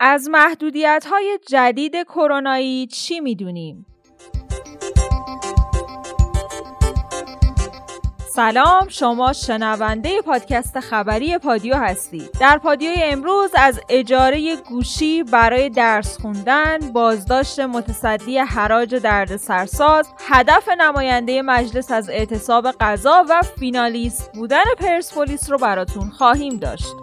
از محدودیت های جدید کرونایی چی می‌دونیم؟ سلام شما شنونده پادکست خبری پادیو هستید در پادیو امروز از اجاره گوشی برای درس خوندن بازداشت متصدی حراج درد سرساز هدف نماینده مجلس از اعتصاب غذا و فینالیست بودن پرسپولیس رو براتون خواهیم داشت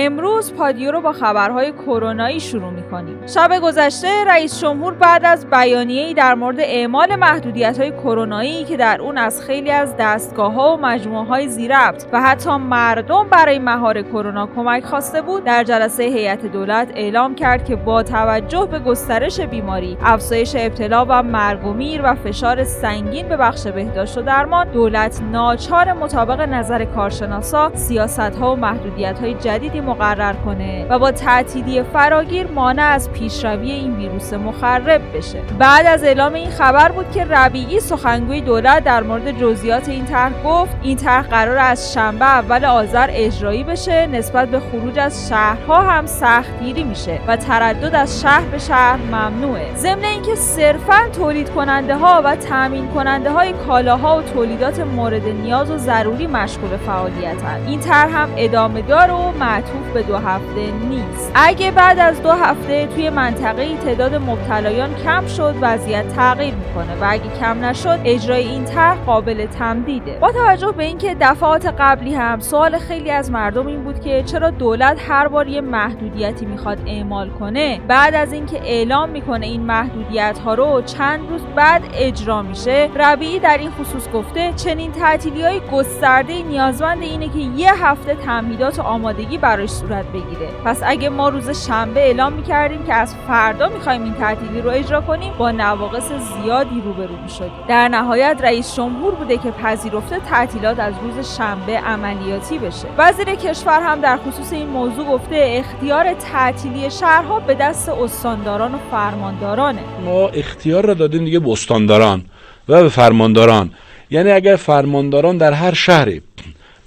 امروز پادیو رو با خبرهای کرونایی شروع می‌کنیم. شب گذشته رئیس جمهور بعد از ای در مورد اعمال محدودیت های کرونایی که در اون از خیلی از دستگاه ها و مجموعه های زیربط و حتی مردم برای مهار کرونا کمک خواسته بود در جلسه هیئت دولت اعلام کرد که با توجه به گسترش بیماری افزایش ابتلا و مرگ و میر و فشار سنگین به بخش بهداشت و درمان دولت ناچار مطابق نظر کارشناسا سیاست ها و محدودیت های جدیدی مقرر کنه و با تعطیلی فراگیر مانع از پیشروی این ویروس مخرب بشه. بعد از اعلام این خبر بود که ربیعی سخنگوی دولت در مورد جزئیات این طرح گفت این طرح قرار از شنبه اول آذر اجرایی بشه نسبت به خروج از شهرها هم سختگیری میشه و تردد از شهر به شهر ممنوعه. ضمن اینکه صرفا تولید کننده ها و تامین کننده های کالاها و تولیدات مورد نیاز و ضروری مشغول فعالیتن این طرح هم ادامه دار و معطوف به دو هفته نیست. اگه بعد از دو هفته توی منطقه تعداد مبتلایان کم شد وضعیت تغییر می‌کنه و اگه کم نشد اجرای این طرح قابل تمدیده. با توجه به اینکه دفعات قبلی هم سوال خیلی از مردم این بود که چرا دولت هر بار یه محدودیتی می‌خواد اعمال کنه؟ بعد از اینکه اعلام می‌کنه این محدودیت ها رو چند روز بعد اجرا میشه. ربیعی در این خصوص گفته چنین تعطیلی های گسترده نیازمند اینه که یه هفته تمهیدات و آمادگی براش صورت بگیره. پس اگه ما روز شنبه اعلام می‌کردیم که از فردا می‌خوایم این تعطیلی رو اجرا کنیم. با نواقص زیادی روبرو می‌شدیم. در نهایت رئیس جمهور بوده که پذیرفته تعطیلات از روز شنبه عملیاتی بشه. وزیر کشور هم در خصوص این موضوع گفته اختیار تعطیلی شهرها به دست استانداران و فرماندارانه. ما اختیار را دادیم دیگه به استانداران و به فرمانداران. یعنی اگر فرمانداران در هر شهری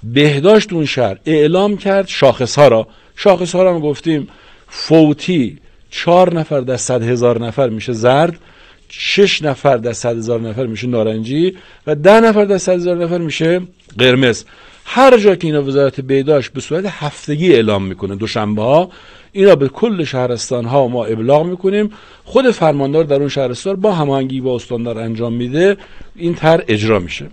بهداشت اون شهر اعلام کرد شاخص ها را. شاخص ها را هم گفتیم فوتی چهار نفر در صد هزار نفر میشه زرد شش نفر در صد هزار نفر میشه نارنجی و ده نفر در صد هزار نفر میشه قرمز. هر جا که اینا وزارت بهداشت به صورت هفتگی اعلام می‌کنه دوشنبه ها اینا به کل شهرستان ها ما ابلاغ می‌کنیم. خود فرماندار در اون شهرستان با هماهنگی با استاندار انجام میده این تر اجرا میشه.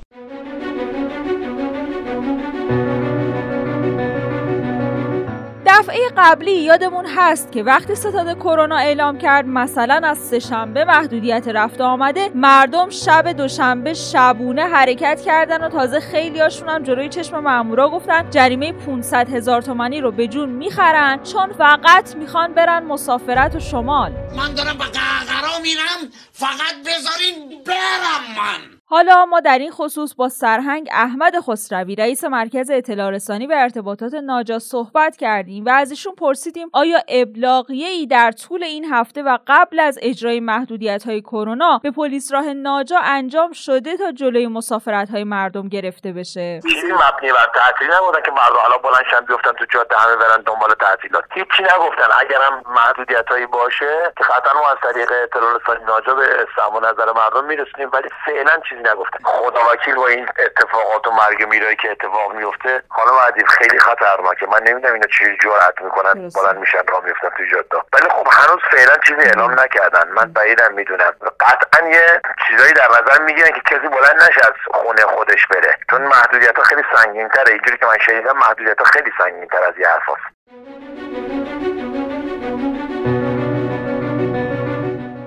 قبلی یادمون هست که وقتی ستاد کرونا اعلام کرد مثلا از سهشنبه محدودیت رفته آمده مردم شب دوشنبه شبونه حرکت کردن و تازه خیلیاشون هم جلوی چشم مامورا گفتن جریمه 500 هزار تومانی رو به جون می‌خرن چون فقط می‌خوان برن مسافرت و شمال. من دارم به قهقرا میرم فقط بذارین برم من. حالا ما در این خصوص با سرهنگ احمد خسروی رئیس مرکز اطلاع رسانی و ارتباطات ناجا صحبت کردیم و از ایشون پرسیدیم آیا ابلاغیه ای در طول این هفته و قبل از اجرای محدودیت های کرونا به پلیس راه ناجا انجام شده تا جلوی مسافرت های مردم گرفته بشه؟ چیزی مبنی بر تعطیل نبودن که مردم حالا بلند بیفتن تو جاده همه برن دنبال تعطیلات هیچی نگفتن. اگرم محدودیت هایی باشه که قطعا ما از طریق اطلاع رسانی ناجا به استعمال نظر مردم میرسونیم. ولی فعلا چیزی نگفتن خدا وکیل با این اتفاقات و مرگ میرایی که اتفاق میفته خانم عدیب خیلی خطرناکه. من نمی‌دونم اینا چی جرأت می‌کنن بلند میشن راه میفتن توی جاده. ولی خب هنوز فعلا چیزی اعلام نکردن. من بعیدم می‌دونم. قطعا یه چیزایی در نظر می‌گیرن که کسی بلند نشه از خونه خودش بره. چون محدودیت ها خیلی سنگین تره اینجوری که من شنیدم محدودیت ها خیلی سنگین تر از یه حرفاست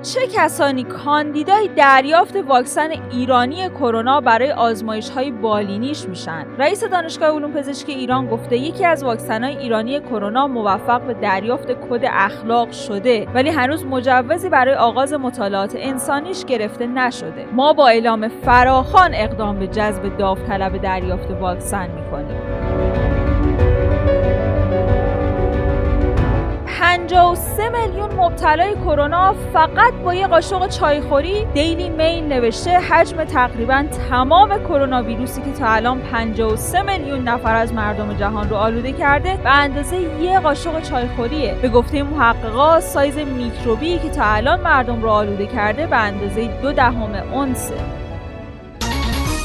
چه کسانی کاندیدای دریافت واکسن ایرانی کرونا برای آزمایش های بالینیش میشن؟ رئیس دانشگاه علوم پزشکی ایران گفته یکی از واکسن های ایرانی کرونا موفق به دریافت کد اخلاق شده ولی هنوز مجوزی برای آغاز مطالعات انسانیش گرفته نشده. ما با اعلام فراخان اقدام به جذب داوطلب دریافت واکسن می‌کنیم. مبتلای کرونا فقط با یه قاشق چایخوری دیلی میل نوشته حجم تقریبا تمام کرونا ویروسی که تا الان 53 میلیون نفر از مردم جهان رو آلوده کرده به اندازه یه قاشق چایخوریه. به گفته محققا سایز میکروبی که تا الان مردم رو آلوده کرده به اندازه دو دهم اونسه.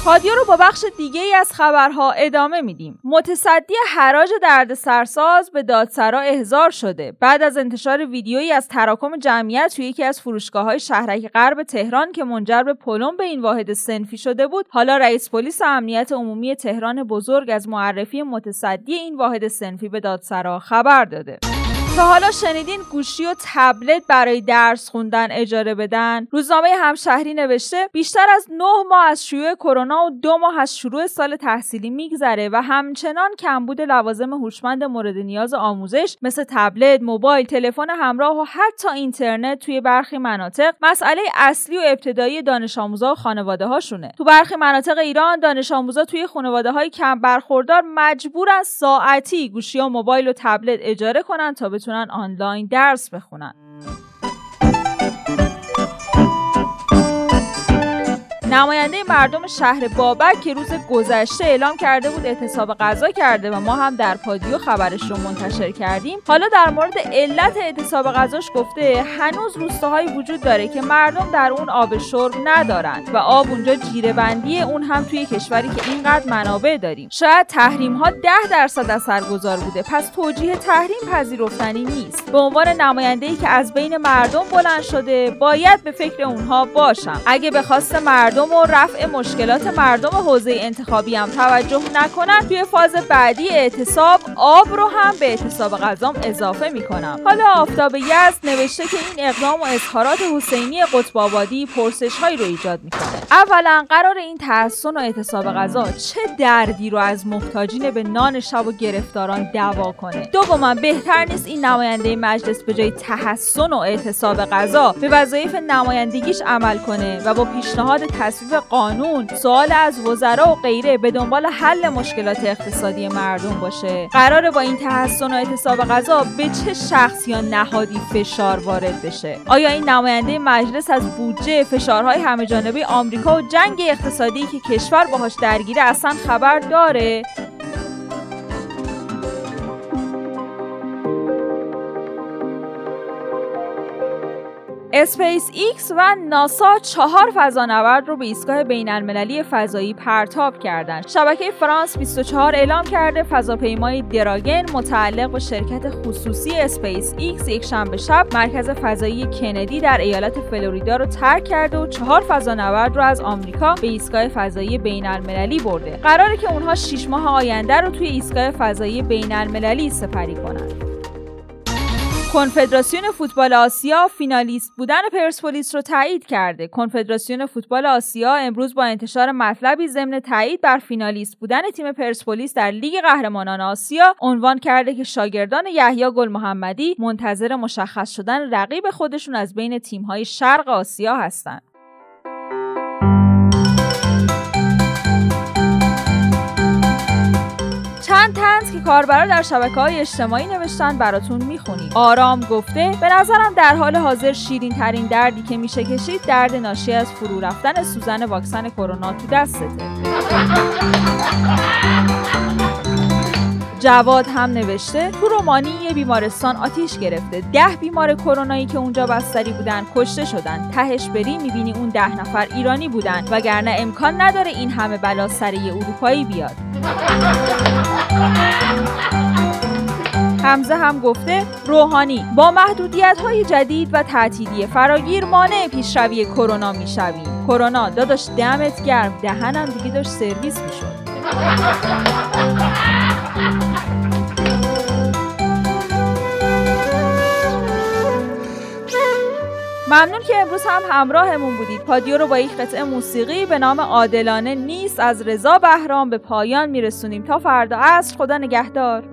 پادیو رو با بخش دیگه ای از خبرها ادامه میدیم. متصدی حراج درد سرساز به دادسرا احضار شده. بعد از انتشار ویدیویی از تراکم جمعیت توی یکی از فروشگاه های شهرک غرب تهران که منجر به پلم به این واحد سنفی شده بود، حالا رئیس پلیس امنیت عمومی تهران بزرگ از معرفی متصدی این واحد سنفی به دادسرا خبر داده. تا حالا شنیدین گوشی و تبلت برای درس خوندن اجاره بدن؟ روزنامه همشهری نوشته بیشتر از نه ماه از شیوع کرونا و دو ماه از شروع سال تحصیلی میگذره و همچنان کمبود لوازم هوشمند مورد نیاز آموزش مثل تبلت موبایل تلفن همراه و حتی اینترنت توی برخی مناطق مسئله اصلی و ابتدایی دانش آموزا و خانواده هاشونه تو برخی مناطق ایران دانش آموزا توی خانواده های کم برخوردار مجبورن ساعتی گوشی و موبایل و تبلت اجاره کنن تا بتونن آنلاین درس بخونن. نماینده مردم شهر بابک که روز گذشته اعلام کرده بود اعتصاب غذا کرده و ما هم در پادیو خبرش رو منتشر کردیم. حالا در مورد علت اعتصاب غذاش گفته هنوز روستاهایی وجود داره که مردم در اون آب شرب ندارند و آب اونجا جیره بندی اون هم توی کشوری که اینقدر منابع داریم. شاید تحریم ها ده درصد اثرگذار بوده پس توجیه تحریم پذیرفتنی نیست. به عنوان نماینده ای که از بین مردم بلند شده باید به فکر اونها باشم. اگه به مردم و رفع مشکلات مردم حوزه انتخابی هم توجه نکنن توی فاز بعدی اعتصاب آب رو هم به اعتصاب غذام اضافه می‌کنم. حالا آفتاب یزد نوشته که این اقدام و اظهارات حسینی قطب آبادی پرسش هایی رو ایجاد می‌کنه. اولا قرار این تحسن و اعتصاب غذا چه دردی رو از محتاجین به نان شب و گرفتاران دوا کنه؟ دوما بهتر نیست این نماینده مجلس به جای تحسن و اعتصاب غذا به وظایف نمایندگیش عمل کنه و با پیشنهاد تصویب قانون سوال از وزرا و غیره به دنبال حل مشکلات اقتصادی مردم باشه. قراره با این تحسن و اعتصاب غذا به چه شخص یا نهادی فشار وارد بشه؟ آیا این نماینده مجلس از بودجه فشارهای همهجانبه آمریکا و جنگ اقتصادی که کشور باهاش درگیره اصلا خبر داره؟ اسپیس ایکس و ناسا چهار فضانورد رو به ایستگاه بین المللی فضایی پرتاب کردند. شبکه فرانس 24 اعلام کرده فضاپیمای دراگن متعلق به شرکت خصوصی اسپیس ایکس یک شنبه شب مرکز فضایی کندی در ایالت فلوریدا رو ترک کرده و چهار فضانورد رو از آمریکا به ایستگاه فضایی بین المللی برده. قراره که اونها 6 ماه آینده رو توی ایستگاه فضایی بین المللی سپری کنند. کنفدراسیون فوتبال آسیا فینالیست بودن پرسپولیس رو تایید کرده. کنفدراسیون فوتبال آسیا امروز با انتشار مطلبی ضمن تایید بر فینالیست بودن تیم پرسپولیس در لیگ قهرمانان آسیا عنوان کرده که شاگردان یحیی گل محمدی منتظر مشخص شدن رقیب خودشون از بین تیم‌های شرق آسیا هستند. تنز که کاربرا در شبکه های اجتماعی نوشتن براتون می‌خونیم. آرام گفته به نظرم در حال حاضر شیرین ترین دردی که میشه کشید درد ناشی از فرو رفتن سوزن واکسن کرونا تو دستته. جواد هم نوشته تو رومانی یه بیمارستان آتیش گرفته. ده بیمار کرونایی که اونجا بستری بودن کشته شدن. تهش بری می‌بینی اون ده نفر ایرانی بودن وگرنه امکان نداره این همه بلا سر یه اروپایی بیاد. حمزه هم گفته روحانی با محدودیت های جدید و تعطیلی فراگیر مانع پیشروی کرونا می‌شویم کرونا داداش دمت گرم. دهنم دیگه داشت سرویس می‌شد. ممنون که امروز هم همراهمون بودید. پادیو رو با یک قطعه موسیقی به نام عادلانه نیست از رضا بهرام به پایان میرسونیم. تا فردا عصر خدا نگهدار.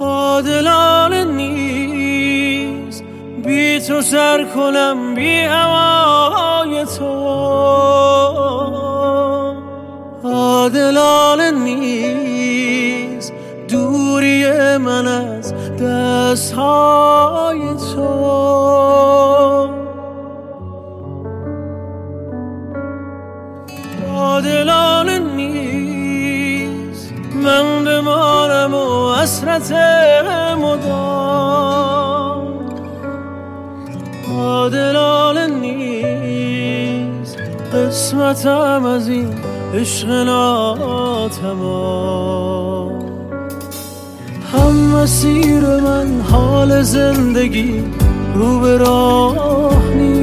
عادلانه نیست. بی تو سر کنم بی هوای تو. عادلانه نیست. دوری من از دستهای تو. دلانه نیست. من بمانم و حسرت مدام. عادلانه نیست. قسمتم از این عشق ناتمام. هم مسیر من حال زندگی رو به راه نیست.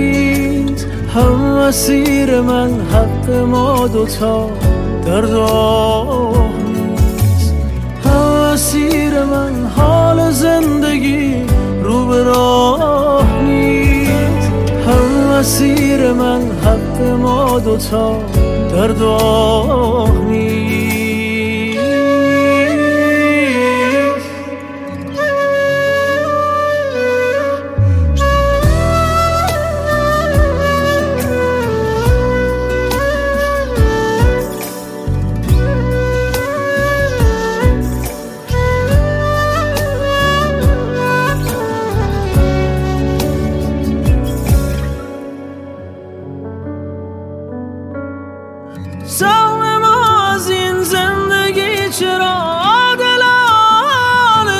هم مسیر من حق ما دوتا در راه نیست. من حال زندگی رو به راه نیست. هم مسیر من حق ما دوتا در راه سهم ما از این زندگی چرا عادلانه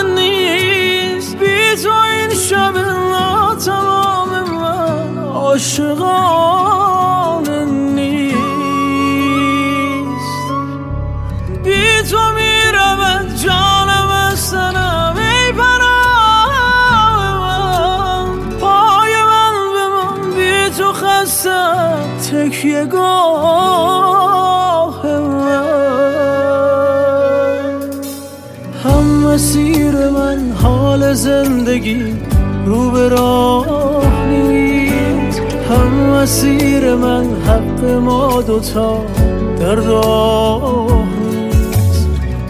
نیست؟ بی تو این شب ناتمام من عاشقانه نیست. بی تو می‌رود جانم از سنم ای من پای من به من بی تو خستم تکیه گاه زندگی رو به راه نیست. هم مسیر من حق ما دوتا در راه نیست.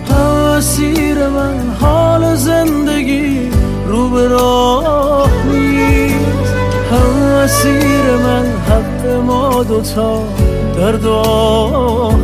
هم مسیر من حال زندگی رو به راه نیست. هم مسیر من حق ما دوتا در راه